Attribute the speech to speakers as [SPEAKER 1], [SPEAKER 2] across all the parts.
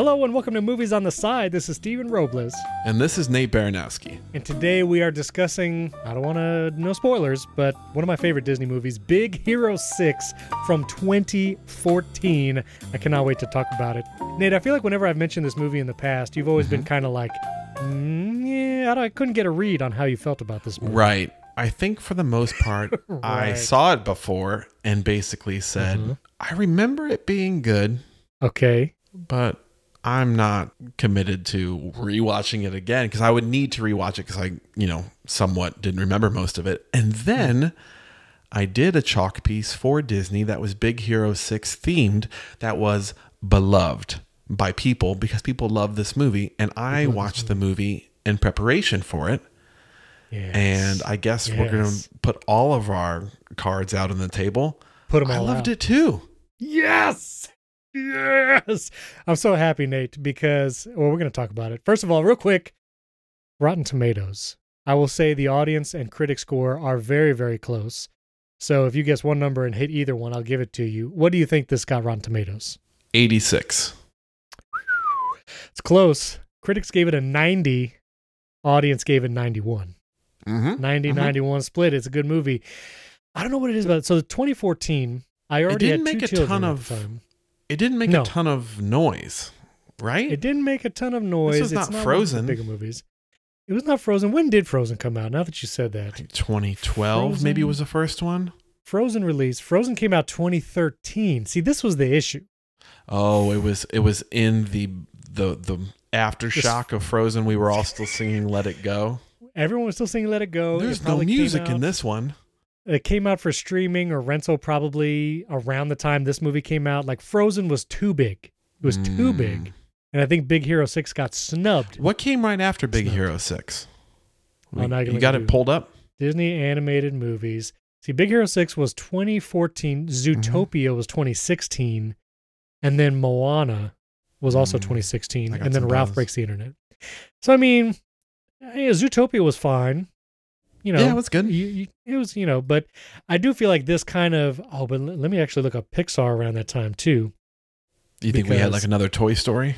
[SPEAKER 1] Hello and welcome to Movies on the Side. This is Steven Robles.
[SPEAKER 2] And this is Nate Baranowski.
[SPEAKER 1] And today we are discussing, I don't want to, no spoilers, but one of my favorite Disney movies, Big Hero 6 from 2014. I cannot wait to talk about it. Nate, I feel like whenever I've mentioned this movie in the past, you've always been kind of like, mm, yeah, I, don't- I couldn't get a read on how you felt about this movie.
[SPEAKER 2] Right. I think for the most part, I saw it before and basically said,
[SPEAKER 1] Mhm.
[SPEAKER 2] I remember it being good,
[SPEAKER 1] Okay.
[SPEAKER 2] but I'm not committed to rewatching it again because I would need to rewatch it because I, you know, somewhat didn't remember most of it. And then I did a chalk piece for Disney that was Big Hero 6 themed that was beloved by people because people love this movie. And I watched the movie in preparation for it.
[SPEAKER 1] Yes.
[SPEAKER 2] And I guess we're going to put all of our cards out on the table.
[SPEAKER 1] Put
[SPEAKER 2] them
[SPEAKER 1] all I
[SPEAKER 2] loved
[SPEAKER 1] out.
[SPEAKER 2] it too.
[SPEAKER 1] Yes. Yes. I'm so happy, Nate, because, well, we're going to talk about it. First of all, real quick Rotten Tomatoes. I will say the audience and critic score are very, very close. So if you guess one number and hit either one, I'll give it to you. What do you think this got Rotten Tomatoes?
[SPEAKER 2] 86.
[SPEAKER 1] It's close. Critics gave it a 90, audience gave it 91.
[SPEAKER 2] Mm-hmm.
[SPEAKER 1] 90
[SPEAKER 2] Mhm.
[SPEAKER 1] 91 split. It's a good movie. I don't know what it is about it. So 2014, I already
[SPEAKER 2] didn't
[SPEAKER 1] had
[SPEAKER 2] make
[SPEAKER 1] two
[SPEAKER 2] a ton of-
[SPEAKER 1] the time.
[SPEAKER 2] It didn't make
[SPEAKER 1] No.
[SPEAKER 2] a ton of noise, right?
[SPEAKER 1] It didn't make a ton of noise.
[SPEAKER 2] was
[SPEAKER 1] it's
[SPEAKER 2] not
[SPEAKER 1] not
[SPEAKER 2] Frozen.
[SPEAKER 1] One of the bigger movies. It was not Frozen. When did Frozen come out? Now that you said that,
[SPEAKER 2] Like 2012 maybe
[SPEAKER 1] Frozen?
[SPEAKER 2] was the first one.
[SPEAKER 1] Frozen release. Frozen came out 2013. See, this was the issue.
[SPEAKER 2] Oh, it was it was in the the the aftershock of Frozen. We were all still singing "Let It Go."
[SPEAKER 1] Everyone was still singing "Let It Go." It
[SPEAKER 2] There's no music in this one.
[SPEAKER 1] It came out for streaming or rental probably around the time this movie came out. Like Frozen was too big. It was too
[SPEAKER 2] Mm.
[SPEAKER 1] big, and I think Big Hero Six got snubbed.
[SPEAKER 2] What came right after Big
[SPEAKER 1] not-
[SPEAKER 2] Hero Six?
[SPEAKER 1] Oh, now you're
[SPEAKER 2] you got it pulled up.
[SPEAKER 1] Disney animated movies. See, Big Hero 6 was 2014,
[SPEAKER 2] Mm-hmm.
[SPEAKER 1] Zootopia was 2016, and then Moana was also
[SPEAKER 2] Mm,
[SPEAKER 1] 2016, and then Ralph. Breaks the Internet. So, I mean, yeah, Zootopia was fine. You know,
[SPEAKER 2] Yeah, it was good.
[SPEAKER 1] You, you, it was, you know, but I do feel like this kind of, oh, but let me actually look up Pixar around that time too.
[SPEAKER 2] Do you think we had like another Toy Story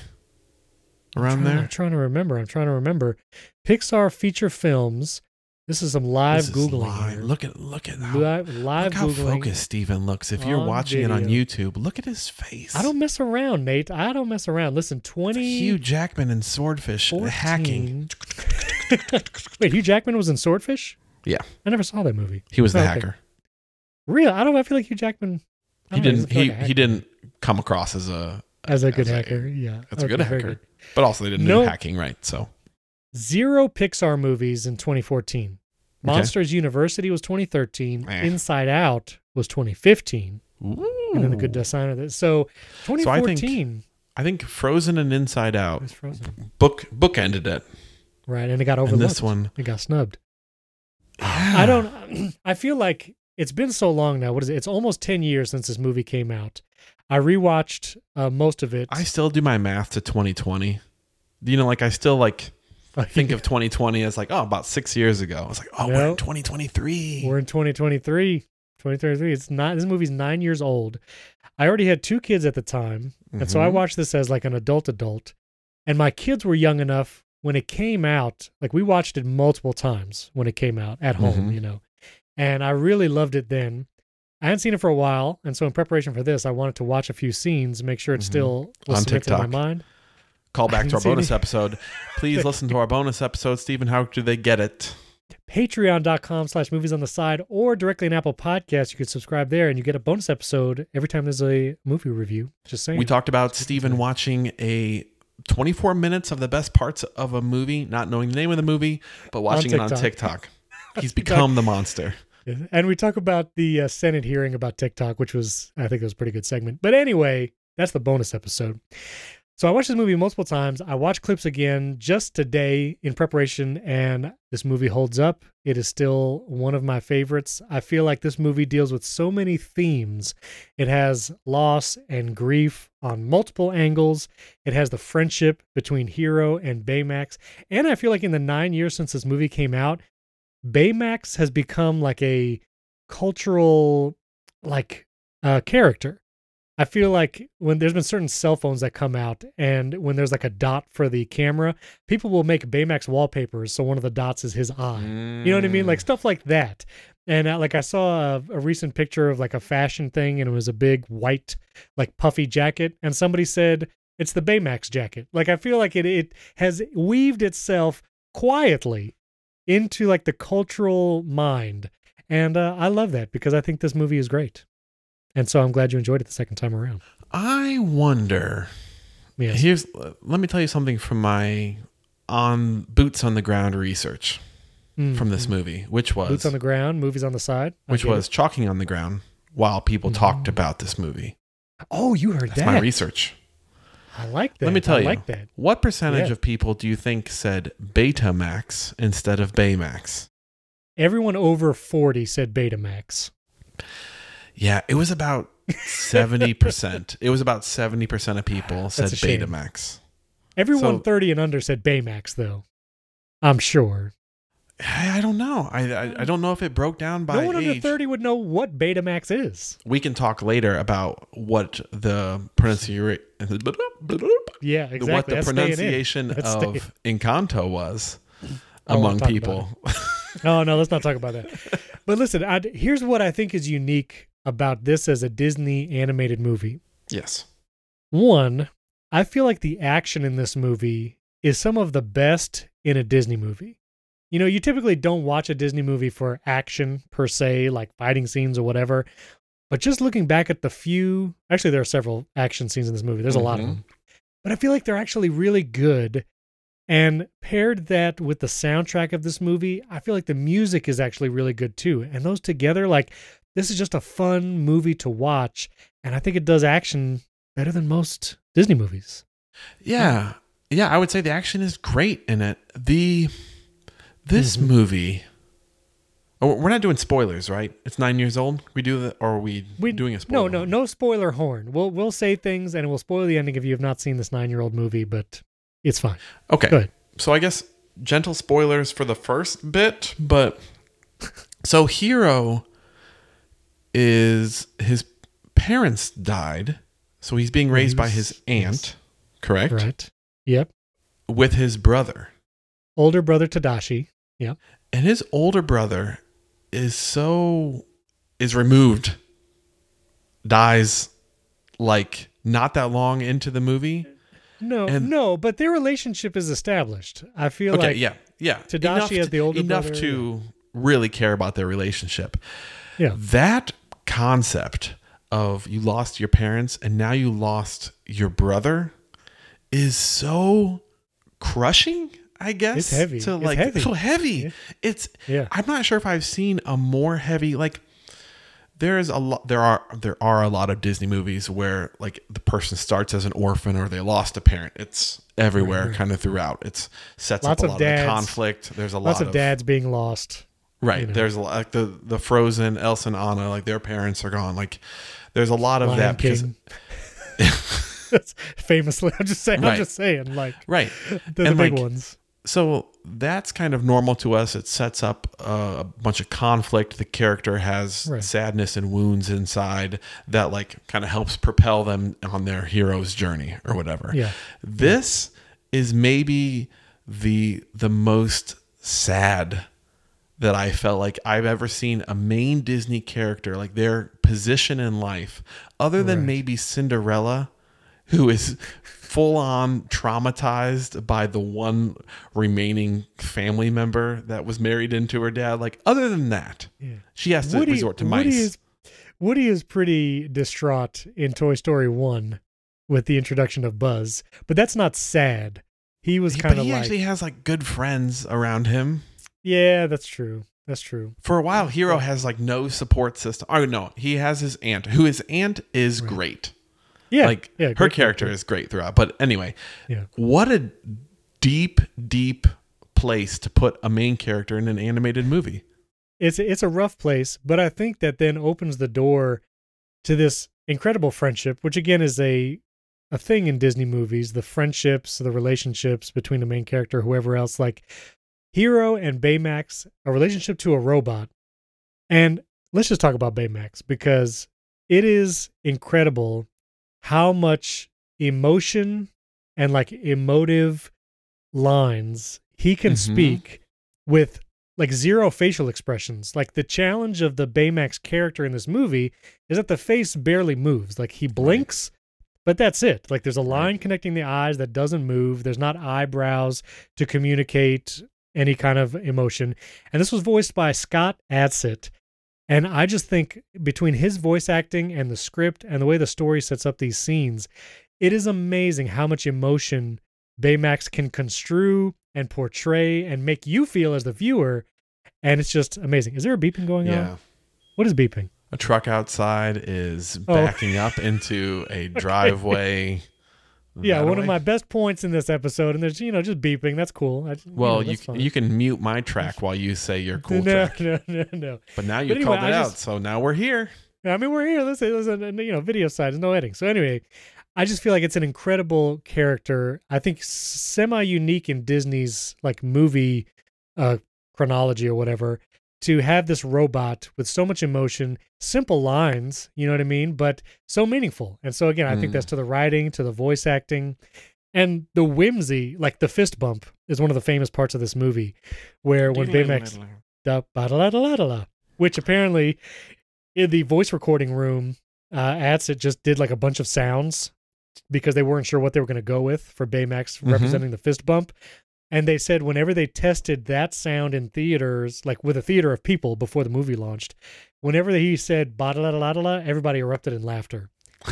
[SPEAKER 2] around
[SPEAKER 1] I'm trying,
[SPEAKER 2] there?
[SPEAKER 1] I'm trying to remember. I'm trying to remember. Pixar feature films. This is some live
[SPEAKER 2] This is
[SPEAKER 1] Googling
[SPEAKER 2] live. Look at look at how,
[SPEAKER 1] live live
[SPEAKER 2] look how focused Steven looks. If you're watching it on. YouTube, look at his face.
[SPEAKER 1] I don't mess around, Nate. I don't mess around. Listen, 20.
[SPEAKER 2] Hugh Jackman and Swordfish hacking.
[SPEAKER 1] 14 Wait, Hugh Jackman was in Swordfish?
[SPEAKER 2] Yeah.
[SPEAKER 1] I never saw that movie.
[SPEAKER 2] He was the
[SPEAKER 1] Okay.
[SPEAKER 2] hacker.
[SPEAKER 1] Real? I don't I feel like Hugh Jackman.
[SPEAKER 2] He didn't. He
[SPEAKER 1] like
[SPEAKER 2] he didn't come across as a
[SPEAKER 1] As a good
[SPEAKER 2] as a-
[SPEAKER 1] hacker. yeah.
[SPEAKER 2] That's a good
[SPEAKER 1] Okay,
[SPEAKER 2] hacker. But also, they didn't
[SPEAKER 1] No.
[SPEAKER 2] do hacking right. So
[SPEAKER 1] Zero Pixar movies in 2014.
[SPEAKER 2] Okay.
[SPEAKER 1] Monsters University was 2013.
[SPEAKER 2] Eh.
[SPEAKER 1] Inside Out was 2015. And then the Good
[SPEAKER 2] Ooh.
[SPEAKER 1] Dinosaur. So
[SPEAKER 2] So I think- I think Frozen and Inside Out
[SPEAKER 1] Frozen.
[SPEAKER 2] book book ended it.
[SPEAKER 1] Right. And it got
[SPEAKER 2] And
[SPEAKER 1] overlooked.
[SPEAKER 2] this one,
[SPEAKER 1] It got snubbed.
[SPEAKER 2] yeah.
[SPEAKER 1] I don't. I feel like it's been so long now. What is it? It's almost ten years since this movie came out. I rewatched uh, most of it.
[SPEAKER 2] I still do my math to 2020. You know, like I still like think of 2020 as like oh about six years ago. I was like oh we're in 2023.
[SPEAKER 1] we're in 2023. 2023. It's not. This movie's nine years old. I already had two kids at the time, and so I
[SPEAKER 2] Mhm.
[SPEAKER 1] watched this as like an adult adult. And my kids were young enough when it came out. Like we watched it multiple times when it came out at home.
[SPEAKER 2] Mhm.
[SPEAKER 1] You know, and I really loved it then. I hadn't seen it for a while, and so in preparation for this, I wanted to watch a few scenes, make sure it
[SPEAKER 2] Mhm.
[SPEAKER 1] still was
[SPEAKER 2] On
[SPEAKER 1] cemented in my mind.
[SPEAKER 2] Call back to our bonus
[SPEAKER 1] it.
[SPEAKER 2] episode. Please listen to our bonus episode. Steven, how do they get it?
[SPEAKER 1] Patreon.com slash movies on the side or directly in Apple Podcasts. You can subscribe there and you get a bonus episode every time there's a movie review. Just saying.
[SPEAKER 2] We talked about Steven watching a 24 minutes of the best parts of a movie, not knowing the name of the movie, but watching it on
[SPEAKER 1] TikTok.
[SPEAKER 2] TikTok. He's become the monster.
[SPEAKER 1] And we talk about the uh, Senate hearing about TikTok, which was, I think it was a pretty good segment. But anyway, that's the bonus episode. So I watched this movie multiple times. I watched clips again just today in preparation, and this movie holds up. It is still one of my favorites. I feel like this movie deals with so many themes. It has loss and grief on multiple angles. It has the friendship between Hero and Baymax. And I feel like in the nine years since this movie came out, Baymax has become like a cultural like uh character. I feel like when there's been certain cell phones that come out, and when there's like a dot for the camera, people will make Baymax wallpapers so one of the dots is his eye. You know what I mean? Like stuff like that. And uh, like I saw a, a recent picture of like a fashion thing, and it was a big white, like puffy jacket, and somebody said it's the Baymax jacket. Like I feel like it it has weaved itself quietly into like the cultural mind, and uh, I love that because I think this movie is great, and so I'm glad you enjoyed it the second time around.
[SPEAKER 2] I wonder.
[SPEAKER 1] Yes.
[SPEAKER 2] Here's let me tell you something from my on boots on the ground research
[SPEAKER 1] Mm.
[SPEAKER 2] from this movie, which was
[SPEAKER 1] boots on the ground, movies on the side. I
[SPEAKER 2] which was
[SPEAKER 1] it.
[SPEAKER 2] chalking on the ground while people
[SPEAKER 1] Mm.
[SPEAKER 2] talked about this movie.
[SPEAKER 1] oh, you heard
[SPEAKER 2] That's
[SPEAKER 1] that?
[SPEAKER 2] my research.
[SPEAKER 1] I like that.
[SPEAKER 2] Let me tell
[SPEAKER 1] I
[SPEAKER 2] you.
[SPEAKER 1] like that.
[SPEAKER 2] What percentage
[SPEAKER 1] Yeah.
[SPEAKER 2] of people do you think said Betamax instead of Baymax?
[SPEAKER 1] Everyone over forty said Betamax.
[SPEAKER 2] Yeah, it was about 70%. it was about 70% of people said. Betamax.
[SPEAKER 1] Everyone
[SPEAKER 2] So-
[SPEAKER 1] thirty and under said Baymax, though. I'm sure.
[SPEAKER 2] I, I don't know. I, I I don't know if it broke down by
[SPEAKER 1] no one under thirty would know what Betamax is.
[SPEAKER 2] We can talk later about what the pronunciation
[SPEAKER 1] Yeah, exactly.
[SPEAKER 2] what the
[SPEAKER 1] That's staying in.
[SPEAKER 2] pronunciation
[SPEAKER 1] staying-
[SPEAKER 2] of Encanto was
[SPEAKER 1] oh, I
[SPEAKER 2] among people.
[SPEAKER 1] oh no, let's not talk about that. But listen, i here's what I think is unique about this as a Disney animated movie.
[SPEAKER 2] yes.
[SPEAKER 1] One, I feel like the action in this movie is some of the best in a Disney movie. You know, you typically don't watch a Disney movie for action per se, like fighting scenes or whatever. But just looking back at the few, actually, there are several action scenes in this movie. There's a lot of
[SPEAKER 2] Mhm.
[SPEAKER 1] them. But I feel like they're actually really good. And paired that with the soundtrack of this movie, I feel like the music is actually really good too. And those together, like, this is just a fun movie to watch. And I think it does action better than most Disney movies.
[SPEAKER 2] Yeah. Yeah, I would say the action is great in it. The this
[SPEAKER 1] Mhm.
[SPEAKER 2] movie Oh, we're not doing spoilers, right? It's 9 years old. We do the or are we,
[SPEAKER 1] We
[SPEAKER 2] doing a spoiler?
[SPEAKER 1] No, no, no spoiler horn. We'll we'll say things and we'll spoil the ending if you have not seen this nine year old movie, but it's fine.
[SPEAKER 2] Okay. So I guess gentle spoilers for the first bit, but so Hero is his parents died, so he's being raised by his aunt, correct?
[SPEAKER 1] Right. Yep.
[SPEAKER 2] With his brother.
[SPEAKER 1] Older brother Tadashi. Yep.
[SPEAKER 2] And his older brother is so is removed dies like not that long into the movie.
[SPEAKER 1] No,
[SPEAKER 2] And-
[SPEAKER 1] no, but their relationship is established. I feel
[SPEAKER 2] Okay,
[SPEAKER 1] like
[SPEAKER 2] yeah. Yeah.
[SPEAKER 1] Tadashi
[SPEAKER 2] enough
[SPEAKER 1] as the older
[SPEAKER 2] enough
[SPEAKER 1] brother,
[SPEAKER 2] to really care about their relationship.
[SPEAKER 1] Yeah.
[SPEAKER 2] That concept of you lost your parents and now you lost your brother is so crushing, I guess.
[SPEAKER 1] It's heavy.
[SPEAKER 2] To
[SPEAKER 1] It's
[SPEAKER 2] like
[SPEAKER 1] heavy.
[SPEAKER 2] so heavy.
[SPEAKER 1] Yeah.
[SPEAKER 2] It's
[SPEAKER 1] Yeah.
[SPEAKER 2] I'm not sure if I've seen a more heavy like there is a lot there are there are a lot of Disney movies where like the person starts as an orphan or they lost a parent. It's everywhere
[SPEAKER 1] right.
[SPEAKER 2] kind of throughout. It's sets
[SPEAKER 1] Lots
[SPEAKER 2] up a
[SPEAKER 1] of
[SPEAKER 2] lot
[SPEAKER 1] dads.
[SPEAKER 2] of conflict. There's a
[SPEAKER 1] lots
[SPEAKER 2] lot
[SPEAKER 1] of dads being lost.
[SPEAKER 2] Right.
[SPEAKER 1] you know.
[SPEAKER 2] There's like the the Frozen, Elsa and Anna, like their parents are gone. Like there's a lot of
[SPEAKER 1] Lion
[SPEAKER 2] that because
[SPEAKER 1] King. That's famously, I'm just saying.
[SPEAKER 2] Right.
[SPEAKER 1] I'm just saying. Like
[SPEAKER 2] right.
[SPEAKER 1] they're the
[SPEAKER 2] And,
[SPEAKER 1] big
[SPEAKER 2] like,
[SPEAKER 1] ones.
[SPEAKER 2] So that's kind of normal to us. It sets up uh, a bunch of conflict. The character has
[SPEAKER 1] Right.
[SPEAKER 2] sadness and wounds inside that like kind of helps propel them on their hero's journey or whatever.
[SPEAKER 1] Yeah.
[SPEAKER 2] This is maybe the the most sad that I felt like I've ever seen a main Disney character like their position in life other than
[SPEAKER 1] Right.
[SPEAKER 2] maybe Cinderella who is full on traumatized by the one remaining family member that was married into her dad like other than that
[SPEAKER 1] Yeah.
[SPEAKER 2] she has to resort to
[SPEAKER 1] Woody
[SPEAKER 2] mice
[SPEAKER 1] is Woody is pretty distraught in Toy Story One with the introduction of Buzz, but that's not sad. He was kind of
[SPEAKER 2] he actually has like good friends around him
[SPEAKER 1] yeah, that's true. That's true.
[SPEAKER 2] for a while hero has like no support system oh no he has his aunt who his aunt is
[SPEAKER 1] Right.
[SPEAKER 2] great
[SPEAKER 1] Yeah,
[SPEAKER 2] like
[SPEAKER 1] yeah,
[SPEAKER 2] her
[SPEAKER 1] great
[SPEAKER 2] character is great throughout but anyway
[SPEAKER 1] Yeah.
[SPEAKER 2] what a deep deep place to put a main character in an animated movie
[SPEAKER 1] It's it's a rough place, but I think that then opens the door to this incredible friendship, which again is a a thing in Disney movies, the friendships, the relationships between the main character, whoever else, like Hero and Baymax, a relationship to a robot. And let's just talk about Baymax because it is incredible how much emotion and like emotive lines he can
[SPEAKER 2] Mhm.
[SPEAKER 1] speak with like zero facial expressions. Like the challenge of the Baymax character in this movie is that the face barely moves. Like he blinks, but that's it. Like there's a line connecting the eyes that doesn't move. There's not eyebrows to communicate any kind of emotion. And this was voiced by Scott Adsit. And I just think between his voice acting and the script and the way the story sets up these scenes, it is amazing how much emotion Baymax can construe and portray and make you feel as the viewer. And it's just amazing. Is there a beeping going on?
[SPEAKER 2] Yeah.
[SPEAKER 1] on? What is beeping?
[SPEAKER 2] A truck outside is
[SPEAKER 1] Oh.
[SPEAKER 2] backing up into a driveway.
[SPEAKER 1] Yeah, one of my best points in this episode, and there's you know just beeping. That's cool. I,
[SPEAKER 2] Well,
[SPEAKER 1] know,
[SPEAKER 2] you
[SPEAKER 1] that's fine.
[SPEAKER 2] you can mute my track while you say your cool
[SPEAKER 1] no,
[SPEAKER 2] track.
[SPEAKER 1] no, no, no.
[SPEAKER 2] But now you've
[SPEAKER 1] anyway,
[SPEAKER 2] called it
[SPEAKER 1] I
[SPEAKER 2] out, so now we're here.
[SPEAKER 1] I mean, we're here. Listen, listen, you know, video side, there's no editing. So anyway, I just feel like it's an incredible character. I think semi unique in Disney's like movie uh, chronology or whatever to have this robot with so much emotion, simple lines, you know what I mean, but so meaningful. And so again, I think
[SPEAKER 2] Mm.
[SPEAKER 1] that's to the writing, to the voice acting, and the whimsy, like the fist bump, is one of the famous parts of this movie, where when Baymax da ba da da da la, which apparently in the voice recording room, uh, Adsit just did like a bunch of sounds because they weren't sure what they were going to go with for Baymax
[SPEAKER 2] Mhm.
[SPEAKER 1] representing the fist bump. And they said whenever they tested that sound in theaters, like with a theater of people before the movie launched, whenever he said ba da la da da la, everybody erupted in laughter.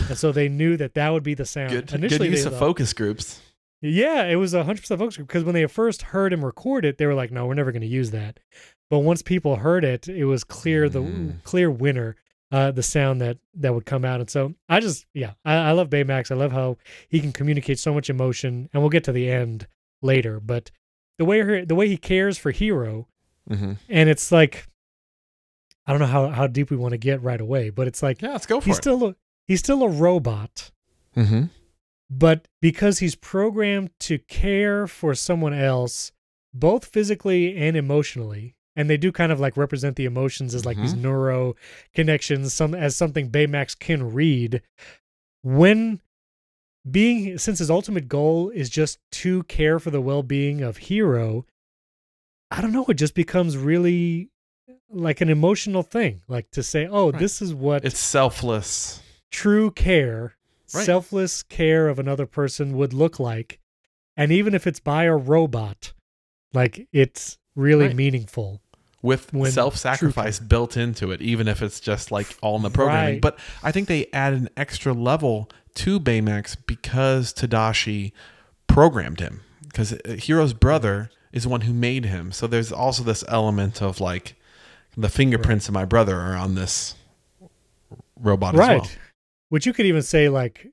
[SPEAKER 1] And so they knew that that would be the sound.
[SPEAKER 2] Good, good
[SPEAKER 1] Initially,
[SPEAKER 2] use
[SPEAKER 1] they
[SPEAKER 2] of
[SPEAKER 1] thought-
[SPEAKER 2] focus groups.
[SPEAKER 1] yeah, it was a hundred percent focus group because when they first heard him record it, they were like, "No, we're never going to use that." But once people heard it, it was clear the
[SPEAKER 2] Mm.
[SPEAKER 1] clear winner, uh, the sound that that would come out. And so I just, yeah, I, I love Baymax. I love how he can communicate so much emotion, and we'll get to the end later. But the way her, the way he cares for Hero,
[SPEAKER 2] hmm
[SPEAKER 1] and it's like, I don't know how how deep we want to get right away, but it's like
[SPEAKER 2] Yeah, let's go for
[SPEAKER 1] he's
[SPEAKER 2] it.
[SPEAKER 1] still a, he's still a robot
[SPEAKER 2] hmm
[SPEAKER 1] but because he's programmed to care for someone else both physically and emotionally and they do kind of like represent the emotions as like these
[SPEAKER 2] Mhm.
[SPEAKER 1] neuro connections some as something baymax can read when being since his ultimate goal is just to care for the well-being of hero i don't know it just becomes really like an emotional thing like to say oh
[SPEAKER 2] Right.
[SPEAKER 1] this is what
[SPEAKER 2] It's selfless.
[SPEAKER 1] true care,
[SPEAKER 2] Right.
[SPEAKER 1] selfless care of another person would look like. And even if it's by a robot, like it's really
[SPEAKER 2] Right.
[SPEAKER 1] meaningful.
[SPEAKER 2] With
[SPEAKER 1] When
[SPEAKER 2] self-sacrifice built into it, even if it's just like all in the programming.
[SPEAKER 1] Right.
[SPEAKER 2] But I think they add an extra level to Baymax because Tadashi programmed him. Because Hero's uh, brother is the one who made him. So there's also this element of like the fingerprints of my brother are on this robot
[SPEAKER 1] right.
[SPEAKER 2] as well.
[SPEAKER 1] Which you could even say like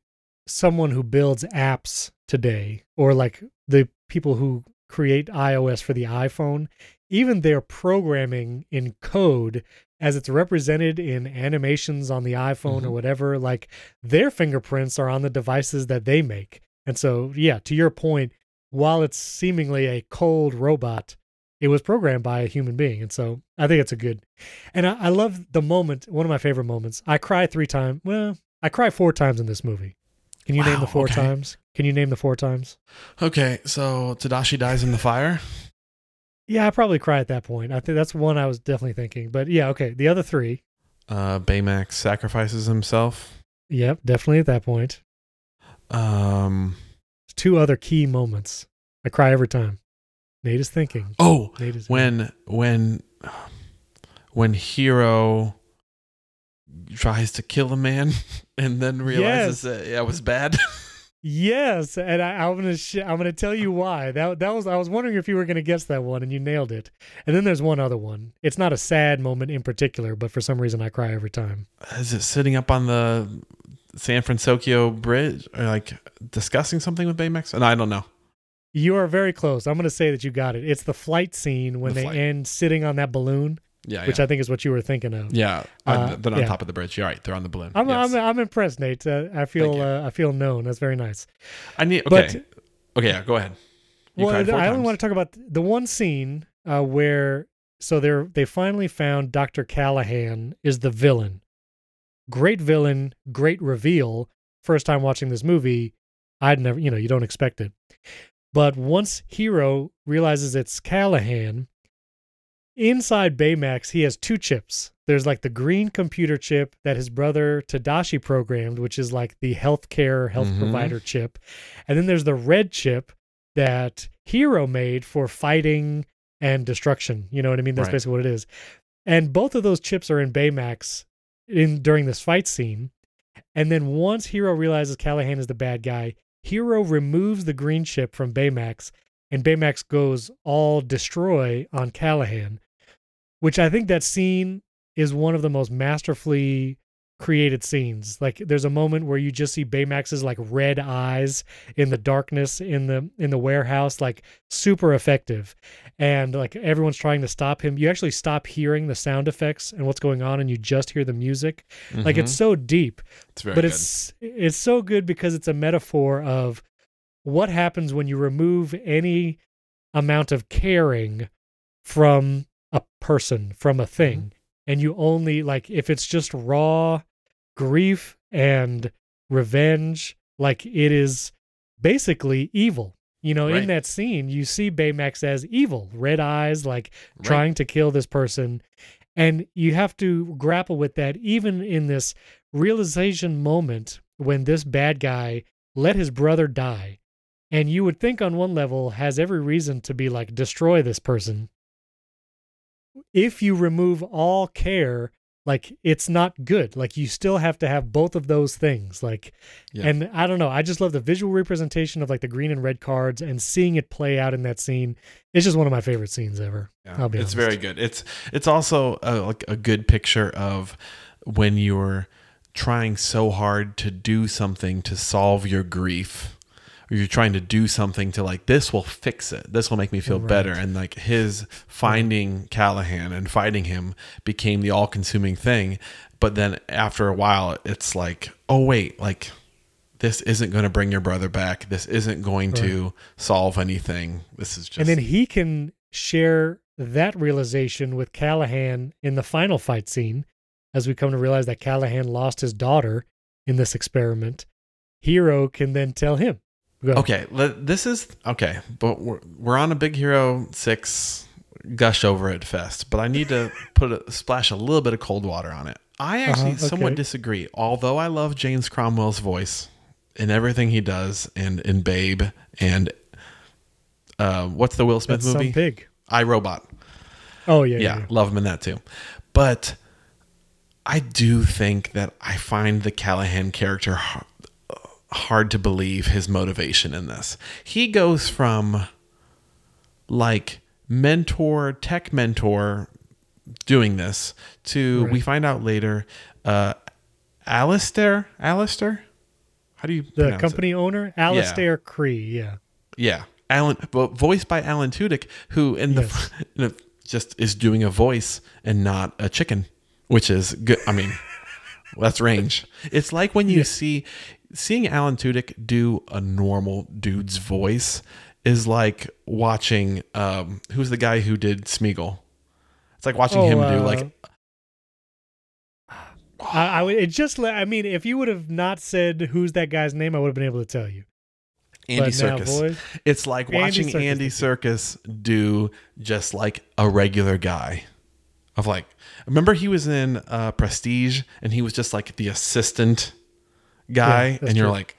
[SPEAKER 1] someone who builds apps today or like the people who create iOS for the iPhone, even their programming in code as it's represented in animations on the iPhone or
[SPEAKER 2] Mhm.
[SPEAKER 1] whatever, like their fingerprints are on the devices that they make. And so, yeah, to your point, while it's seemingly a cold robot, it was programmed by a human being. And so I think it's a good. And I, I love the moment, one of my favorite moments. I cry three times. Well, I cry four times in this movie. Can you name the four
[SPEAKER 2] okay.
[SPEAKER 1] times? Can you name the four times?
[SPEAKER 2] Okay, so Tadashi dies in the fire.
[SPEAKER 1] Yeah, I probably cry at that point. I think that's one I was definitely thinking. But yeah, okay. The other three.
[SPEAKER 2] Uh, Baymax sacrifices himself.
[SPEAKER 1] Yep, definitely at that point.
[SPEAKER 2] Um,
[SPEAKER 1] Two other key moments. I cry every time. Nate is thinking.
[SPEAKER 2] oh,
[SPEAKER 1] Nate is
[SPEAKER 2] when when when hero tries to kill a man and then realizes that that was bad
[SPEAKER 1] Yes, and I, I'm gonna sh- I'm gonna tell you why. That that was I was wondering if you were gonna guess that one, and you nailed it. And then there's one other one. It's not a sad moment in particular, but for some reason I cry every time.
[SPEAKER 2] is it sitting up on the san francisco bridge or like discussing something with baymax and i don't know
[SPEAKER 1] You are very close. I'm gonna say that you got it. It's the flight scene when
[SPEAKER 2] The
[SPEAKER 1] they
[SPEAKER 2] flight.
[SPEAKER 1] end sitting on that balloon,
[SPEAKER 2] yeah
[SPEAKER 1] which
[SPEAKER 2] yeah,
[SPEAKER 1] I think is what you were thinking of.
[SPEAKER 2] yeah.
[SPEAKER 1] Uh,
[SPEAKER 2] they're on
[SPEAKER 1] yeah.
[SPEAKER 2] top of the bridge you're right they're on the balloon
[SPEAKER 1] I'm,
[SPEAKER 2] yes.
[SPEAKER 1] I'm I'm impressed, Nate. Uh, I feel uh, I feel known. That's very nice.
[SPEAKER 2] i need
[SPEAKER 1] But
[SPEAKER 2] okay okay yeah go ahead You
[SPEAKER 1] well, I only
[SPEAKER 2] times.
[SPEAKER 1] want to talk about the one scene uh, where so they're they finally found Dr. Callahan is the villain. Great villain, great reveal. first time watching this movie, I'd never, you know, you don't expect it. But once Hero realizes it's Callahan, inside Baymax, he has two chips. There's like the green computer chip that his brother Tadashi programmed, which is like the healthcare health
[SPEAKER 2] Mhm.
[SPEAKER 1] provider chip. And then there's the red chip that Hero made for fighting and destruction. You know what I mean? That's
[SPEAKER 2] Right.
[SPEAKER 1] basically what it is. And both of those chips are in Baymax in during this fight scene. And then once Hero realizes Callahan is the bad guy, Hero removes the green chip from Baymax, and Baymax goes all destroy on Callahan, which I think that scene is one of the most masterfully created scenes. Like there's a moment where you just see Baymax's like red eyes in the darkness in the in the warehouse, like super effective. And like everyone's trying to stop him. You actually stop hearing the sound effects and what's going on and you just hear the music. Like it's
[SPEAKER 2] Mhm.
[SPEAKER 1] so deep
[SPEAKER 2] it's very
[SPEAKER 1] but
[SPEAKER 2] good.
[SPEAKER 1] it's it's so good because it's a metaphor of what happens when you remove any amount of caring from a person from a mm-hmm. thing and you only like if it's just raw grief and revenge like it is basically evil. You know in that scene you see baymax as evil red eyes like
[SPEAKER 2] Right.
[SPEAKER 1] trying to kill this person and you have to grapple with that even in this realization moment when this bad guy let his brother die. And you would think on one level has every reason to be like destroy this person if you remove all care like it's not good like you still have to have both of those things like
[SPEAKER 2] Yeah.
[SPEAKER 1] and i don't know i just love the visual representation of like the green and red cards and seeing it play out in that scene it's just one of my favorite scenes ever
[SPEAKER 2] Yeah,
[SPEAKER 1] I'll be
[SPEAKER 2] it's
[SPEAKER 1] honest.
[SPEAKER 2] very good. It's it's also a, like a good picture of when you're trying so hard to do something to solve your grief, or you're trying to do something to like this will fix it. This will make me feel
[SPEAKER 1] Right.
[SPEAKER 2] better. And like his finding Callahan and fighting him became the all-consuming thing. But then after a while, it's like, oh wait, like this isn't going to bring your brother back. This isn't going to solve anything. This is just
[SPEAKER 1] and then he can share that realization with Callahan in the final fight scene as we come to realize that Callahan lost his daughter in this experiment. Hero can then tell him. Go.
[SPEAKER 2] Okay, this is okay, but we're, we're on a Big Hero 6 gush over it fest, but I need to put a splash a little bit of cold water on it. I actually
[SPEAKER 1] Uh-huh,
[SPEAKER 2] somewhat disagree. Although I love James Cromwell's voice in everything he does and in Babe and uh, what's the Will Smith
[SPEAKER 1] That's some
[SPEAKER 2] movie?
[SPEAKER 1] pig.
[SPEAKER 2] I Robot.
[SPEAKER 1] Oh yeah, yeah.
[SPEAKER 2] yeah, love him in that too. But I do think that I find the Callahan character har- hard to believe his motivation in this. He goes from like mentor, tech mentor doing this to we find out later uh Alistair, Alistair? How do you
[SPEAKER 1] The
[SPEAKER 2] pronounce it?
[SPEAKER 1] company owner, Alistair Krei. Yeah.
[SPEAKER 2] Yeah, Alan, but voiced by Alan Tudyk, who in the,
[SPEAKER 1] Yes.
[SPEAKER 2] the just is doing a voice and not a chicken, which is good. I mean, that's range. It's like when you
[SPEAKER 1] Yeah.
[SPEAKER 2] see seeing Alan Tudyk do a normal dude's voice is like watching um who's the guy who did Smeagol. It's like watching
[SPEAKER 1] Oh,
[SPEAKER 2] him do
[SPEAKER 1] uh,
[SPEAKER 2] like
[SPEAKER 1] I, I would it just. I mean, if you would have not said who's that guy's name, I would have been able to tell you.
[SPEAKER 2] Andy
[SPEAKER 1] Serkis.
[SPEAKER 2] It's like
[SPEAKER 1] Andy
[SPEAKER 2] watching Andy. Circus do just like a regular guy. Of like, remember he was in uh, Prestige and he was just like the assistant guy,
[SPEAKER 1] Yeah,
[SPEAKER 2] and you're
[SPEAKER 1] true.
[SPEAKER 2] like,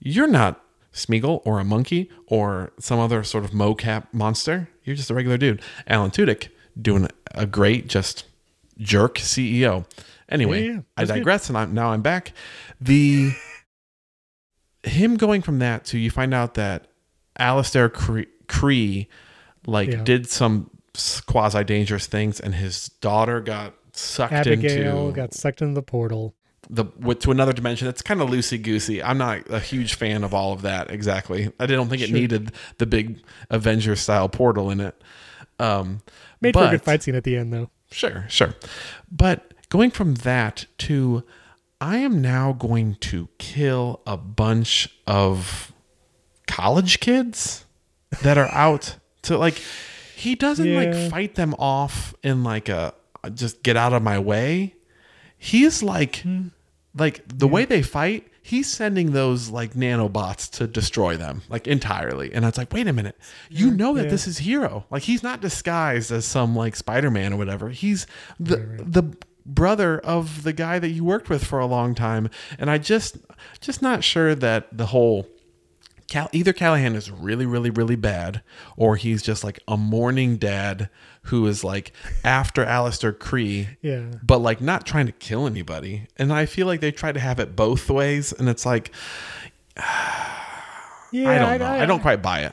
[SPEAKER 2] you're not Smeagol or a monkey or some other sort of mocap monster. You're just a regular dude. Alan Tudyk doing a great just jerk CEO. Anyway,
[SPEAKER 1] Yeah, yeah,
[SPEAKER 2] I
[SPEAKER 1] that's good.
[SPEAKER 2] digress, and I'm now I'm back. The him going from that to you find out that Alistair Krei, Krei like did some quasi dangerous things, and his daughter got sucked
[SPEAKER 1] Abigail
[SPEAKER 2] into
[SPEAKER 1] got sucked into the portal.
[SPEAKER 2] The with, to another dimension. It's kind of loosey goosey. I'm not a huge fan of all of that. Exactly, I don't think it
[SPEAKER 1] Sure.
[SPEAKER 2] needed the big Avenger style portal in it. Um,
[SPEAKER 1] Made for a good fight scene at the end, though.
[SPEAKER 2] Sure, sure. But going from that to I am now going to kill a bunch of college kids that are out to like he doesn't
[SPEAKER 1] Yeah.
[SPEAKER 2] like fight them off in like a just get out of my way. He's like
[SPEAKER 1] Hmm.
[SPEAKER 2] Like the way they fight, he's sending those like nanobots to destroy them like entirely. And it's like, wait a minute, you know that
[SPEAKER 1] Yeah.
[SPEAKER 2] this is Hero. Like he's not disguised as some like Spider Man or whatever. He's the the brother of the guy that you worked with for a long time. And I just just not sure that the whole Cal- either Callahan is really, really, really bad, or he's just like a mourning dad who is like after Alistair Krei,
[SPEAKER 1] Yeah.
[SPEAKER 2] but like not trying to kill anybody. And I feel like they try to have it both ways, and it's like
[SPEAKER 1] Yeah.
[SPEAKER 2] I don't know. I, don't quite buy it.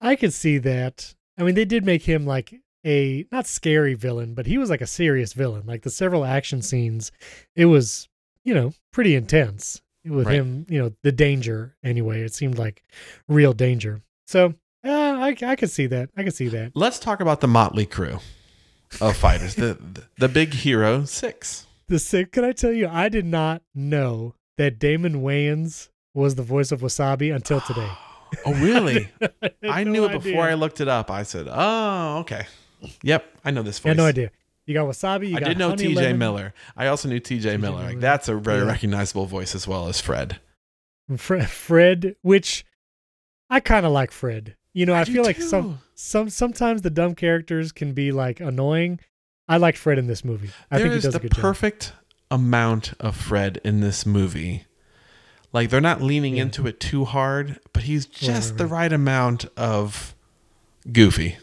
[SPEAKER 1] I could see that. I mean, they did make him like a not scary villain, but he was like a serious villain. Like the several action scenes, it was you know pretty intense with
[SPEAKER 2] Right.
[SPEAKER 1] him. You know the danger. Anyway, it seemed like real danger. So I I could see that. I could see that.
[SPEAKER 2] Let's talk about the motley crew of fighters. the, the the big hero six.
[SPEAKER 1] The six. Can I tell you? I did not know that Damon Wayans was the voice of Wasabi until today.
[SPEAKER 2] Oh really?
[SPEAKER 1] had
[SPEAKER 2] I
[SPEAKER 1] no
[SPEAKER 2] knew it before I looked it up. I said, "Oh, okay. Yep, I know this
[SPEAKER 1] I
[SPEAKER 2] voice."
[SPEAKER 1] had no idea. You got Wasabi. You
[SPEAKER 2] I
[SPEAKER 1] got
[SPEAKER 2] did know T.J.
[SPEAKER 1] Lemon,
[SPEAKER 2] Miller. I also knew T.J. Miller. Like that's a very
[SPEAKER 1] Yeah.
[SPEAKER 2] recognizable voice as well as Fred.
[SPEAKER 1] Fred, Fred which I kind of like Fred. You know, I,
[SPEAKER 2] do
[SPEAKER 1] feel like
[SPEAKER 2] too.
[SPEAKER 1] some some sometimes the dumb characters can be like annoying. I liked Fred in this movie. I
[SPEAKER 2] There
[SPEAKER 1] think he does
[SPEAKER 2] the
[SPEAKER 1] a good job.
[SPEAKER 2] perfect amount of Fred in this movie. Like they're not leaning
[SPEAKER 1] Yeah.
[SPEAKER 2] into it too hard, but he's just
[SPEAKER 1] right,
[SPEAKER 2] the
[SPEAKER 1] right.
[SPEAKER 2] right amount of goofy.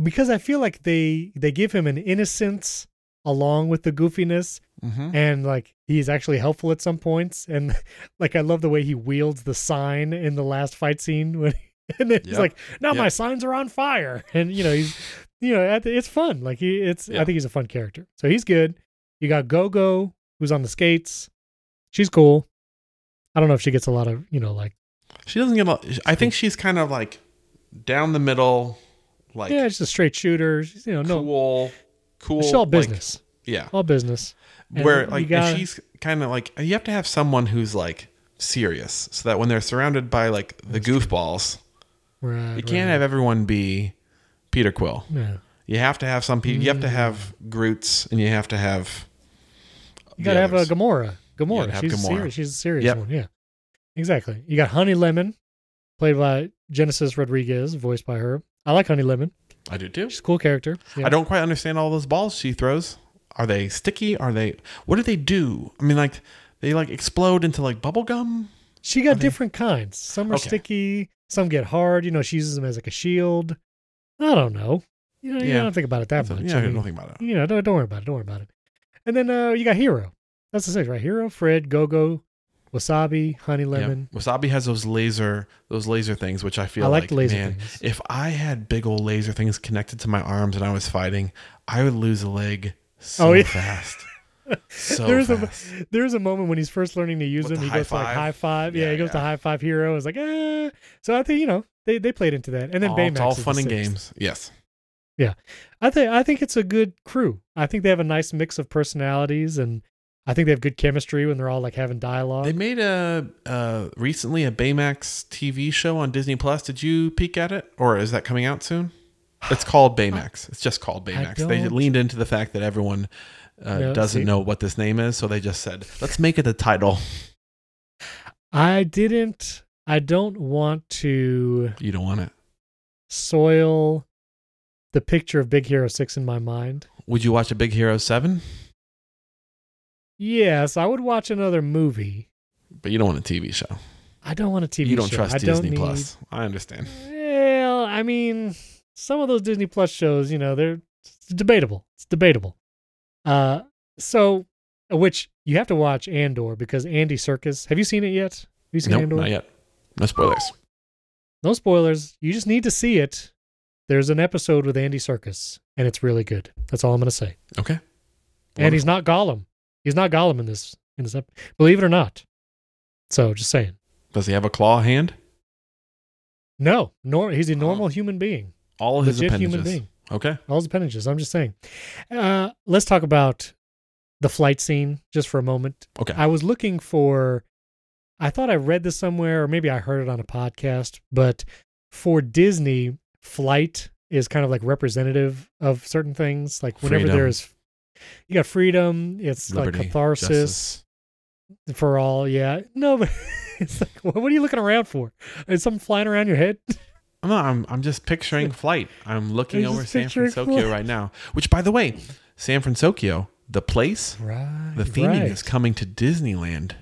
[SPEAKER 1] Because I feel like they they give him an innocence along with the goofiness
[SPEAKER 2] Mm-hmm.
[SPEAKER 1] and like he's actually helpful at some points and like I love the way he wields the sign in the last fight scene when and then he's like now my signs are on fire. And you know he's you know it's fun. Like he it's I think he's a fun character. So he's good. You got Gogo who's on the skates. She's cool. I don't know if she gets a lot of you know like
[SPEAKER 2] She doesn't get a lot. I think she's kind of like down the middle, like
[SPEAKER 1] yeah she's a straight shooter. She's, you know no
[SPEAKER 2] cool, cool.
[SPEAKER 1] she's all
[SPEAKER 2] like-
[SPEAKER 1] business.
[SPEAKER 2] yeah.
[SPEAKER 1] all business. And
[SPEAKER 2] Where like
[SPEAKER 1] gotta-
[SPEAKER 2] and she's kind of like you have to have someone who's like serious so that when they're surrounded by like the goofballs,
[SPEAKER 1] right
[SPEAKER 2] you can't
[SPEAKER 1] right.
[SPEAKER 2] have everyone be Peter Quill.
[SPEAKER 1] yeah
[SPEAKER 2] You have to have some people. You have to have Groots, and you have to have.
[SPEAKER 1] You gotta have uh,
[SPEAKER 2] a.
[SPEAKER 1] Gamora. Gamora. she's
[SPEAKER 2] Gamora.
[SPEAKER 1] serious. She's a serious
[SPEAKER 2] Yep.
[SPEAKER 1] one. Yeah, exactly. You got Honey Lemon, played by Genesis Rodriguez, voiced by her. I like Honey Lemon.
[SPEAKER 2] I do too.
[SPEAKER 1] She's a cool character. Yeah.
[SPEAKER 2] I don't quite understand all those balls she throws. Are they sticky? Are they? What do they do? I mean, like they like explode into like bubble gum.
[SPEAKER 1] She
[SPEAKER 2] Are
[SPEAKER 1] got
[SPEAKER 2] they-
[SPEAKER 1] different kinds. Some are
[SPEAKER 2] Okay.
[SPEAKER 1] sticky. Some get hard. You know, she uses them as like a shield. I don't know. You know, you
[SPEAKER 2] Yeah.
[SPEAKER 1] don't think about it that much.
[SPEAKER 2] yeah,
[SPEAKER 1] I
[SPEAKER 2] I
[SPEAKER 1] mean,
[SPEAKER 2] don't think about it.
[SPEAKER 1] you know, don't, don't worry about it. Don't worry about it. And then uh, you got Hero. That's the six, right? Hero, Fred, Gogo, Wasabi, Honey Lemon.
[SPEAKER 2] Yeah. Wasabi has those laser those laser things, which I feel
[SPEAKER 1] I like
[SPEAKER 2] like,
[SPEAKER 1] the laser
[SPEAKER 2] man,
[SPEAKER 1] things.
[SPEAKER 2] if I had big old laser things connected to my arms and I was fighting, I would lose a leg so
[SPEAKER 1] Oh, yeah.
[SPEAKER 2] fast. So
[SPEAKER 1] there's
[SPEAKER 2] fast.
[SPEAKER 1] a there's a moment when he's first learning to use
[SPEAKER 2] With
[SPEAKER 1] them. He goes to like high five. Yeah,
[SPEAKER 2] Yeah,
[SPEAKER 1] he goes to high five hero. It's like, eh. So I think you know they, they played into that, and then
[SPEAKER 2] all,
[SPEAKER 1] Baymax.
[SPEAKER 2] it's all fun and games. Yes.
[SPEAKER 1] Yeah, I think I think it's a good crew. I think they have a nice mix of personalities, and I think they have good chemistry when they're all like having dialogue.
[SPEAKER 2] They made a uh, recently a Baymax TV show on Disney Plus. Did you peek at it, or is that coming out soon? It's called Baymax. It's just called Baymax. They leaned into the fact that everyone uh,
[SPEAKER 1] No,
[SPEAKER 2] doesn't
[SPEAKER 1] see-
[SPEAKER 2] know what this name is, so they just said, "Let's make it a title."
[SPEAKER 1] I didn't. I don't want to
[SPEAKER 2] You don't want it.
[SPEAKER 1] soil the picture of Big Hero Six in my mind.
[SPEAKER 2] Would you watch a Big Hero Seven?
[SPEAKER 1] Yes, I would watch another movie.
[SPEAKER 2] But you don't want a TV show.
[SPEAKER 1] I don't want a TV show.
[SPEAKER 2] you don't
[SPEAKER 1] show.
[SPEAKER 2] trust
[SPEAKER 1] I
[SPEAKER 2] Disney
[SPEAKER 1] don't need,
[SPEAKER 2] Plus. I understand.
[SPEAKER 1] Well, I mean, some of those Disney Plus shows, you know, they're debatable. It's debatable. Uh, so which you have to watch Andor because Andy Serkis. Have you seen it yet? Have you seen
[SPEAKER 2] Nope,
[SPEAKER 1] Andor?
[SPEAKER 2] not yet. No spoilers.
[SPEAKER 1] No spoilers. You just need to see it. There's an episode with Andy Serkis, and it's really good. That's all I'm gonna say.
[SPEAKER 2] Okay.
[SPEAKER 1] And he's not Gollum. He's not Gollum in this in this ep- believe it or not. So just saying.
[SPEAKER 2] Does he have a claw hand?
[SPEAKER 1] No, nor he's a normal human being.
[SPEAKER 2] All his
[SPEAKER 1] Legit
[SPEAKER 2] appendages.
[SPEAKER 1] human being.
[SPEAKER 2] Okay.
[SPEAKER 1] all his appendages. I'm just saying. Uh, let's talk about the flight scene just for a moment.
[SPEAKER 2] Okay.
[SPEAKER 1] I was looking for. I thought I read this somewhere, or maybe I heard it on a podcast. But for Disney, flight is kind of like representative of certain things. Like whenever
[SPEAKER 2] Freedom.
[SPEAKER 1] there's, you got freedom. It's
[SPEAKER 2] Liberty,
[SPEAKER 1] like catharsis.
[SPEAKER 2] justice.
[SPEAKER 1] for all. Yeah, no, but it's like, what are you looking around for? Is something flying around your head?
[SPEAKER 2] No, I'm I'm just picturing flight. I'm looking over San Francisco
[SPEAKER 1] flight.
[SPEAKER 2] right now. Which, by the way, San Francisco, the place,
[SPEAKER 1] Right.
[SPEAKER 2] the theming
[SPEAKER 1] right.
[SPEAKER 2] is coming to Disneyland,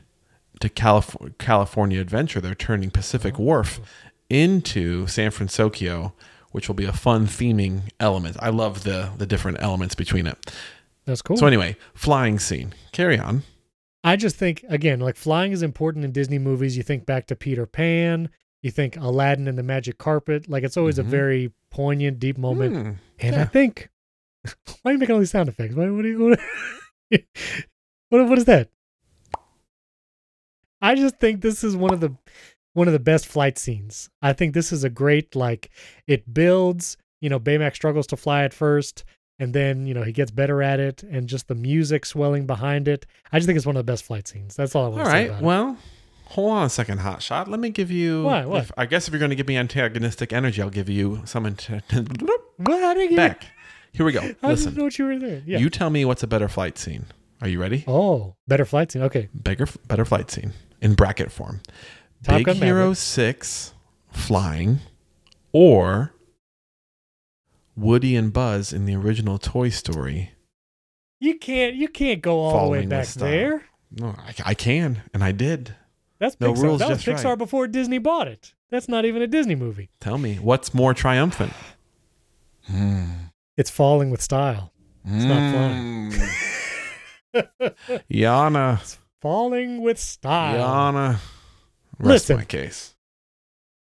[SPEAKER 2] to Calif- California Adventure. They're turning Pacific
[SPEAKER 1] Oh.
[SPEAKER 2] Wharf into San Francisco, which will be a fun theming element. I love the the different elements between it.
[SPEAKER 1] That's cool.
[SPEAKER 2] So anyway, flying scene. Carry on.
[SPEAKER 1] I just think again, like flying is important in Disney movies. You think back to Peter Pan, you think Aladdin and the Magic Carpet. Like it's always
[SPEAKER 2] Mhm.
[SPEAKER 1] a very poignant, deep moment.
[SPEAKER 2] Hmm.
[SPEAKER 1] And I
[SPEAKER 2] yeah.
[SPEAKER 1] think, why are you making all these sound effects? Why, what, you, what, what, what is that? I just think this is one of the one of the best flight scenes. I think this is a great like it builds. You know, Baymax struggles to fly at first, and then you know he gets better at it, and just the music swelling behind it. I just think it's one of the best flight scenes. That's all I want
[SPEAKER 2] All
[SPEAKER 1] to say
[SPEAKER 2] right.
[SPEAKER 1] about it.
[SPEAKER 2] Hold on a second, hot shot. Let me give you.
[SPEAKER 1] What? What?
[SPEAKER 2] if- I guess if you're going to give me antagonistic energy, I'll give you some anta-
[SPEAKER 1] What? I didn't get
[SPEAKER 2] back. Here we go.
[SPEAKER 1] I didn't know what you were there. Yeah.
[SPEAKER 2] you tell me what's a better flight scene. Are you ready?
[SPEAKER 1] oh, better flight scene. Okay.
[SPEAKER 2] Bigger, better flight scene in bracket form.
[SPEAKER 1] Top
[SPEAKER 2] Big
[SPEAKER 1] Gun
[SPEAKER 2] Hero
[SPEAKER 1] Maverick.
[SPEAKER 2] Six flying, or Woody and Buzz in the original Toy Story.
[SPEAKER 1] You can't. You can't go all the way
[SPEAKER 2] Following the
[SPEAKER 1] back
[SPEAKER 2] style.
[SPEAKER 1] there.
[SPEAKER 2] No, I, I can, and I did.
[SPEAKER 1] That's
[SPEAKER 2] No
[SPEAKER 1] Pixar.
[SPEAKER 2] rules,
[SPEAKER 1] that was Pixar
[SPEAKER 2] right.
[SPEAKER 1] before Disney bought it. That's not even a Disney movie.
[SPEAKER 2] Tell me, what's more triumphant? Hmm.
[SPEAKER 1] It's falling with style. It's not flying.
[SPEAKER 2] Mm. Yana,
[SPEAKER 1] Falling with style.
[SPEAKER 2] Yana. Rest
[SPEAKER 1] Listen.
[SPEAKER 2] my case.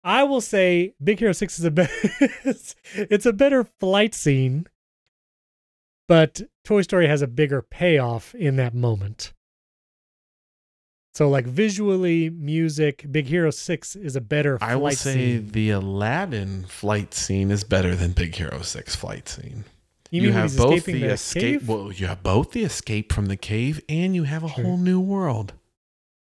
[SPEAKER 1] I will say Big Hero 6 is a better it's a better flight scene, but Toy Story has a bigger payoff in that moment. So like visually, music, Big Hero 6 is a better flight
[SPEAKER 2] I will say
[SPEAKER 1] scene.
[SPEAKER 2] the Aladdin flight scene is better than Big Hero Six flight scene.
[SPEAKER 1] You, mean
[SPEAKER 2] have both the,
[SPEAKER 1] the
[SPEAKER 2] escape.
[SPEAKER 1] cave?
[SPEAKER 2] Well, you have both the escape from the cave, and you have a
[SPEAKER 1] Sure.
[SPEAKER 2] whole new world.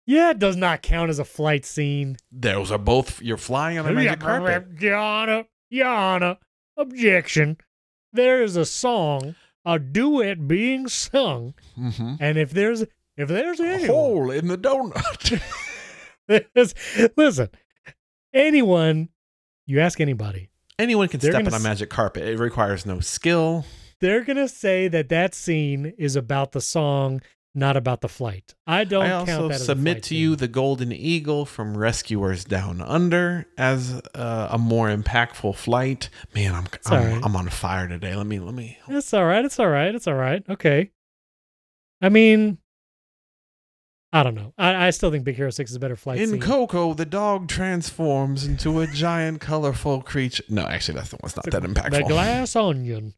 [SPEAKER 1] Yeah, it does not count as a flight scene.
[SPEAKER 2] Those are both. You're flying on a magic carpet.
[SPEAKER 1] Yana, Yana, objection. There is a song, a duet being sung,
[SPEAKER 2] Mm-hmm.
[SPEAKER 1] and if there's if there's anyone,
[SPEAKER 2] Hole in the donut.
[SPEAKER 1] listen, anyone, you ask anybody,
[SPEAKER 2] Anyone can step on a magic carpet. It requires no skill.
[SPEAKER 1] they're gonna say that that scene is about the song, not about the flight. I don't
[SPEAKER 2] I
[SPEAKER 1] count
[SPEAKER 2] also
[SPEAKER 1] a
[SPEAKER 2] submit to you
[SPEAKER 1] scene.
[SPEAKER 2] the Golden Eagle from Rescuers Down Under as uh, a more impactful flight. Man, I'm I'm,
[SPEAKER 1] right.
[SPEAKER 2] I'm on fire today. Let me let me.
[SPEAKER 1] It's all right. It's all right. It's all right. Okay. I mean, I don't know. I, I still think Big Hero Six is a better flight
[SPEAKER 2] In
[SPEAKER 1] scene.
[SPEAKER 2] Coco, the dog transforms into a giant, colorful creature. No, actually, that's the one's not that
[SPEAKER 1] The
[SPEAKER 2] impactful.
[SPEAKER 1] glass onion.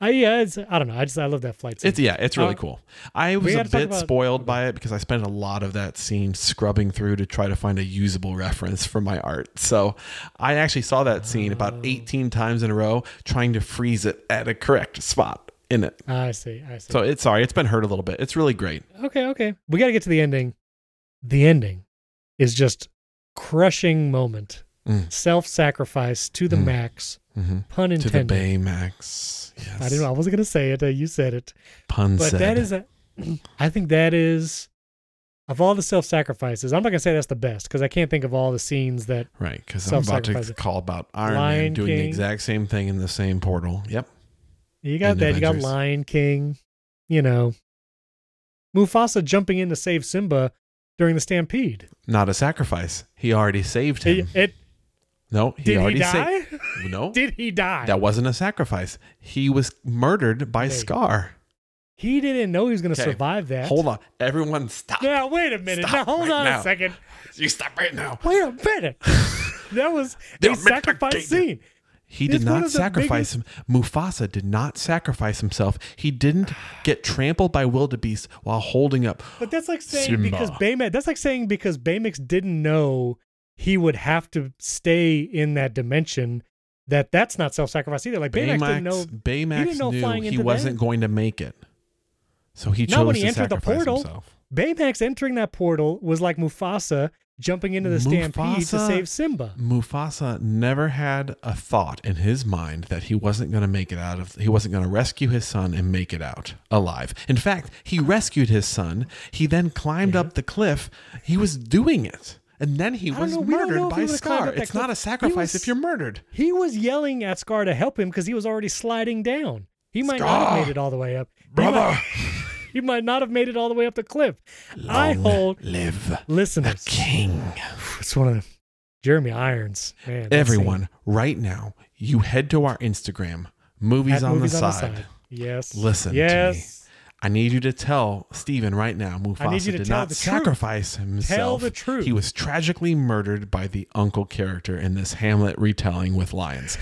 [SPEAKER 1] I yeah. It's I don't know. I just I love that flight scene.
[SPEAKER 2] It's yeah, it's really
[SPEAKER 1] Uh,
[SPEAKER 2] cool. I was a bit
[SPEAKER 1] about-
[SPEAKER 2] spoiled by it because I spent a lot of that scene scrubbing through to try to find a usable reference for my art. So I actually saw that scene about
[SPEAKER 1] Oh.
[SPEAKER 2] 18 times in a row, trying to freeze it at a correct spot in it.
[SPEAKER 1] I see. I see.
[SPEAKER 2] So it's sorry, it's been hurt a little bit. It's really great.
[SPEAKER 1] okay. Okay. We got to get to the ending. The ending is just crushing moment.
[SPEAKER 2] Mm.
[SPEAKER 1] Self-sacrifice to the
[SPEAKER 2] Mm.
[SPEAKER 1] max.
[SPEAKER 2] hmm
[SPEAKER 1] Pun intended.
[SPEAKER 2] To the. Baymax. Yes.
[SPEAKER 1] I didn't. I wasn't gonna say it. Uh, you said it.
[SPEAKER 2] Pun said.
[SPEAKER 1] but
[SPEAKER 2] said.
[SPEAKER 1] that is a i think that is of all the self-sacrifices i'm not going to say that's the best because i can't think of all the scenes that
[SPEAKER 2] Right, because I'm about to call about Iron Man
[SPEAKER 1] Lion
[SPEAKER 2] doing the exact same thing in the same portal. Yep.
[SPEAKER 1] You got
[SPEAKER 2] And
[SPEAKER 1] that you got lion king you know mufasa jumping in to save simba during the stampede
[SPEAKER 2] Not a sacrifice. He already saved him.
[SPEAKER 1] it,
[SPEAKER 2] no, he
[SPEAKER 1] did he
[SPEAKER 2] already
[SPEAKER 1] die
[SPEAKER 2] saved. No,
[SPEAKER 1] did he die
[SPEAKER 2] that wasn't a sacrifice. He was murdered by Scar.
[SPEAKER 1] he didn't know he was going to
[SPEAKER 2] Okay,
[SPEAKER 1] survive that
[SPEAKER 2] Hold on, everyone, stop.
[SPEAKER 1] now wait a minute
[SPEAKER 2] Stop
[SPEAKER 1] now hold
[SPEAKER 2] right
[SPEAKER 1] on
[SPEAKER 2] now.
[SPEAKER 1] a second
[SPEAKER 2] You stop right now.
[SPEAKER 1] wait a minute that was
[SPEAKER 2] The
[SPEAKER 1] a sacrifice scene
[SPEAKER 2] He
[SPEAKER 1] It's
[SPEAKER 2] did not sacrifice him. Mufasa did not sacrifice himself. He didn't get trampled by wildebeest while holding up.
[SPEAKER 1] But that's like saying
[SPEAKER 2] Simba.
[SPEAKER 1] because Baymax. That's like saying because Baymax didn't know he would have to stay in that dimension. That that's not self-sacrifice either. Like Baymax, didn't know.
[SPEAKER 2] Baymax
[SPEAKER 1] didn't know
[SPEAKER 2] knew
[SPEAKER 1] flying
[SPEAKER 2] he wasn't
[SPEAKER 1] that.
[SPEAKER 2] going to make it, so he chose
[SPEAKER 1] Not when he
[SPEAKER 2] to
[SPEAKER 1] entered the
[SPEAKER 2] sacrifice
[SPEAKER 1] portal.
[SPEAKER 2] himself.
[SPEAKER 1] Baymax entering that portal was like Mufasa jumping into the stampede to save Simba.
[SPEAKER 2] Mufasa never had a thought in his mind that he wasn't going to make it out of he wasn't going to rescue his son and make it out alive. In fact, he rescued his son. He then climbed
[SPEAKER 1] Yeah.
[SPEAKER 2] up the cliff. He was doing it. And then he was
[SPEAKER 1] know. We don't know
[SPEAKER 2] murdered by Scar. It's not a sacrifice
[SPEAKER 1] was-
[SPEAKER 2] if you're murdered.
[SPEAKER 1] He was yelling at Scar to help him because he was already sliding down. He might not have made it all the way up.
[SPEAKER 2] Brother,
[SPEAKER 1] he might not have made it all the way up the cliff. I
[SPEAKER 2] long
[SPEAKER 1] hold
[SPEAKER 2] live the king.
[SPEAKER 1] It's one of the Jeremy Irons. Man,
[SPEAKER 2] Everyone, right now, you head to our Instagram, movies, on,
[SPEAKER 1] movies
[SPEAKER 2] the side.
[SPEAKER 1] Yes.
[SPEAKER 2] Listen to me.
[SPEAKER 1] yes.
[SPEAKER 2] I need you to tell Steven right now Mufasa
[SPEAKER 1] need you to
[SPEAKER 2] did not
[SPEAKER 1] the truth.
[SPEAKER 2] sacrifice himself.
[SPEAKER 1] Tell the truth.
[SPEAKER 2] He was tragically murdered by the uncle character in this Hamlet retelling with lions.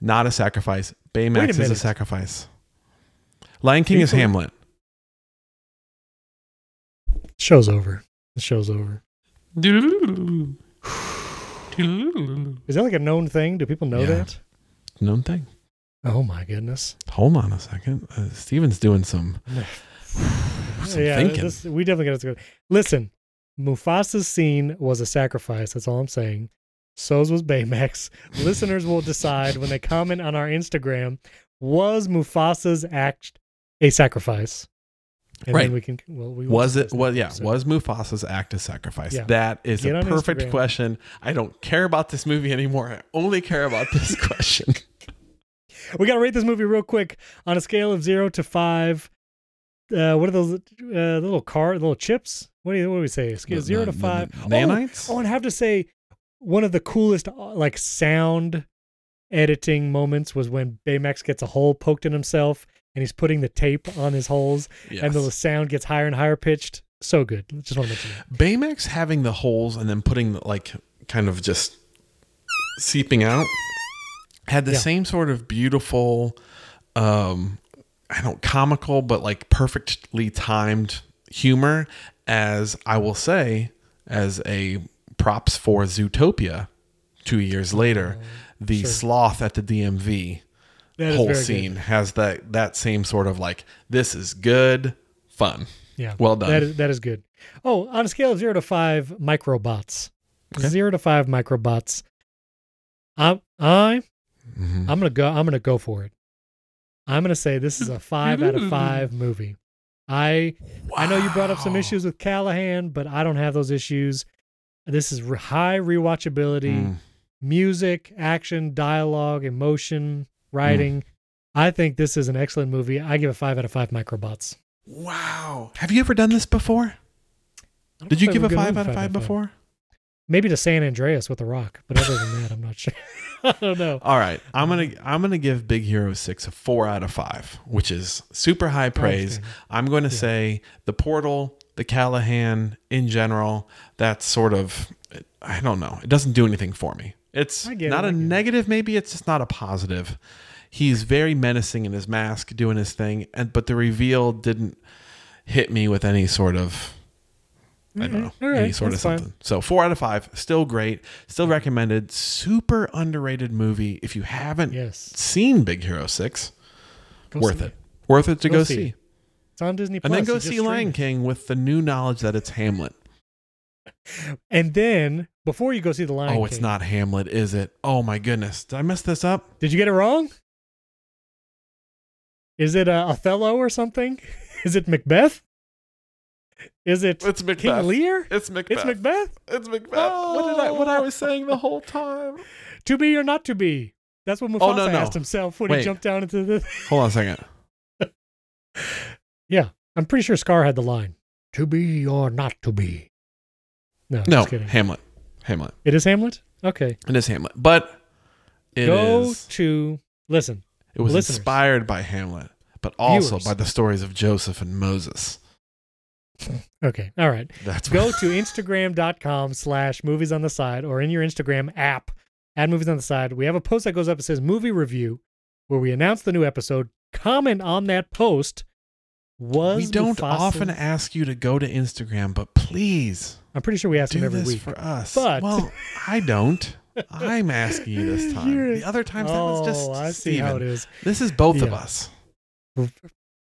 [SPEAKER 2] Not a sacrifice. Baymax is a sacrifice. Lion King is Hamlet.
[SPEAKER 1] Show's over. The show's over. Is that like a known thing? Do people know
[SPEAKER 2] Yeah.
[SPEAKER 1] that?
[SPEAKER 2] Known thing.
[SPEAKER 1] Oh my goodness.
[SPEAKER 2] Hold on a second. Uh, Steven's doing some, some
[SPEAKER 1] yeah,
[SPEAKER 2] thinking.
[SPEAKER 1] this- we definitely got to go. Listen, Mufasa's scene was a sacrifice. That's all I'm saying. So's was Baymax. Listeners will decide when they comment on our Instagram. Was Mufasa's act a sacrifice? And
[SPEAKER 2] Right.
[SPEAKER 1] Then we can. Well, we
[SPEAKER 2] was it? Well, yeah.
[SPEAKER 1] episode.
[SPEAKER 2] Was Mufasa's act a sacrifice?
[SPEAKER 1] Yeah.
[SPEAKER 2] That is
[SPEAKER 1] Get
[SPEAKER 2] a perfect
[SPEAKER 1] Instagram.
[SPEAKER 2] question. I don't care about this movie anymore. I only care about this question.
[SPEAKER 1] We got to rate this movie real quick on a scale of zero to five. Uh, what are those uh, little car, little chips? What do you what do we say? Scale zero to five.
[SPEAKER 2] nanites?
[SPEAKER 1] Oh, oh, and I have to say, one of the coolest uh, like sound editing moments was when Baymax gets a hole poked in himself and he's putting the tape on his holes,
[SPEAKER 2] Yes.
[SPEAKER 1] and the sound gets higher and higher pitched. So good. Just want to mention that.
[SPEAKER 2] Baymax having the holes and then putting like kind of just seeping out had the
[SPEAKER 1] Yeah.
[SPEAKER 2] same sort of beautiful um I don't comical but like perfectly timed humor as I will say as a props for Zootopia 2 years later the
[SPEAKER 1] Oh, sure.
[SPEAKER 2] sloth at the DMV
[SPEAKER 1] That
[SPEAKER 2] whole
[SPEAKER 1] very good.
[SPEAKER 2] scene has that that same sort of like this is good fun
[SPEAKER 1] Yeah.
[SPEAKER 2] Well done.
[SPEAKER 1] That is, that is good. Oh, on a scale of zero to five, microbots.
[SPEAKER 2] Okay.
[SPEAKER 1] Zero to five microbots. I'm I
[SPEAKER 2] Mhm.
[SPEAKER 1] I'm gonna go. I'm gonna go for it. I'm gonna say this is a five out of five movie. I I know you brought up some issues with Callahan, but I don't have those issues. This is high rewatchability,
[SPEAKER 2] Mm.
[SPEAKER 1] music, action, dialogue, emotion, Mm. writing. I think this is an excellent movie. I give it five out of five microbots.
[SPEAKER 2] Wow. Have you ever done this before? Did you give a five out of five before?
[SPEAKER 1] Maybe to San Andreas with The Rock, but other than that, I'm not sure. I don't know.
[SPEAKER 2] All right. I'm gonna um, I'm gonna give Big Hero Six a four out of five, which is super high oh,
[SPEAKER 1] praise.
[SPEAKER 2] I'm going to
[SPEAKER 1] Yeah.
[SPEAKER 2] say the Portal, the Callahan in general. That's sort of I don't know. It doesn't do anything for me. It's not
[SPEAKER 1] it,
[SPEAKER 2] a
[SPEAKER 1] it.
[SPEAKER 2] negative. Maybe it's just not a positive. He's very menacing in his mask, doing his thing, and but the reveal didn't hit me with any sort of I don't know,
[SPEAKER 1] Mhm. All right,
[SPEAKER 2] any sort of
[SPEAKER 1] that's fine.
[SPEAKER 2] something. So four out of five, still great, still recommended. Super underrated movie. If you haven't
[SPEAKER 1] Yes.
[SPEAKER 2] seen Big Hero Six,
[SPEAKER 1] Go
[SPEAKER 2] worth
[SPEAKER 1] see
[SPEAKER 2] it. Worth it to
[SPEAKER 1] Go
[SPEAKER 2] go,
[SPEAKER 1] see
[SPEAKER 2] see.
[SPEAKER 1] It's on Disney Plus.
[SPEAKER 2] And then go see Lion. King with the new knowledge that it's Hamlet.
[SPEAKER 1] And then before you go see the Lion
[SPEAKER 2] oh, it's
[SPEAKER 1] King-
[SPEAKER 2] not Hamlet, is it? Oh my goodness. Did I mess this up?
[SPEAKER 1] Did you get it wrong? Is it uh, Othello or something? Is it Macbeth? Is it
[SPEAKER 2] It's
[SPEAKER 1] King
[SPEAKER 2] Macbeth.
[SPEAKER 1] Lear?
[SPEAKER 2] It's Macbeth.
[SPEAKER 1] It's Macbeth.
[SPEAKER 2] It's Macbeth. What did I what I was saying the whole time?
[SPEAKER 1] To be or not to be? That's what Mufasa
[SPEAKER 2] Oh, no, no.
[SPEAKER 1] asked himself when he jumped down into the.
[SPEAKER 2] Hold on a second.
[SPEAKER 1] yeah, I'm pretty sure Scar had the line. To be or not to be. No,
[SPEAKER 2] No,
[SPEAKER 1] just kidding.
[SPEAKER 2] Hamlet. Hamlet.
[SPEAKER 1] It is Hamlet. Okay,
[SPEAKER 2] It is Hamlet. But it
[SPEAKER 1] go
[SPEAKER 2] is-
[SPEAKER 1] to listen.
[SPEAKER 2] it was
[SPEAKER 1] listeners.
[SPEAKER 2] inspired by Hamlet, but also
[SPEAKER 1] Viewers.
[SPEAKER 2] by the stories of Joseph and Moses.
[SPEAKER 1] Okay, all right.
[SPEAKER 2] That's
[SPEAKER 1] go to instagram.com slash movies on the side or in your instagram app add movies on the side we have a post that goes up that says movie review where we announce the new episode comment on that post was
[SPEAKER 2] we don't
[SPEAKER 1] Mufasa-
[SPEAKER 2] often ask you to go to Instagram, but please
[SPEAKER 1] i'm pretty sure we ask
[SPEAKER 2] do
[SPEAKER 1] him every
[SPEAKER 2] this
[SPEAKER 1] week
[SPEAKER 2] for us.
[SPEAKER 1] But-
[SPEAKER 2] well, I don't. I'm asking you this time.
[SPEAKER 1] You're-
[SPEAKER 2] The other times that was just
[SPEAKER 1] oh i see how it
[SPEAKER 2] Steven. This is both of us.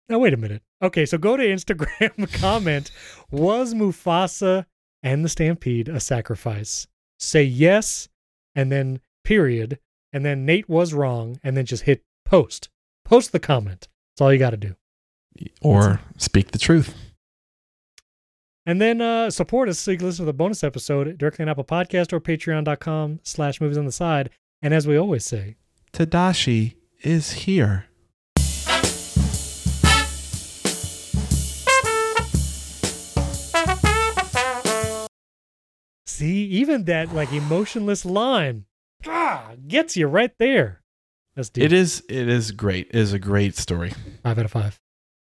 [SPEAKER 1] now wait a minute okay so go to instagram comment was mufasa and the Stampede a sacrifice. Say yes, and then period, and then Nate was wrong, and then just hit post. Post the comment. That's all you got to do.
[SPEAKER 2] Or speak the truth.
[SPEAKER 1] And then uh, support us so you can listen to the bonus episode directly on Apple Podcast or patreon.com slash movies on the side. And as we always say,
[SPEAKER 2] Tadashi is here.
[SPEAKER 1] see, even that like emotionless line ah, gets you right there. That's deep.
[SPEAKER 2] It is it is great. It is a great story.
[SPEAKER 1] Five out of five.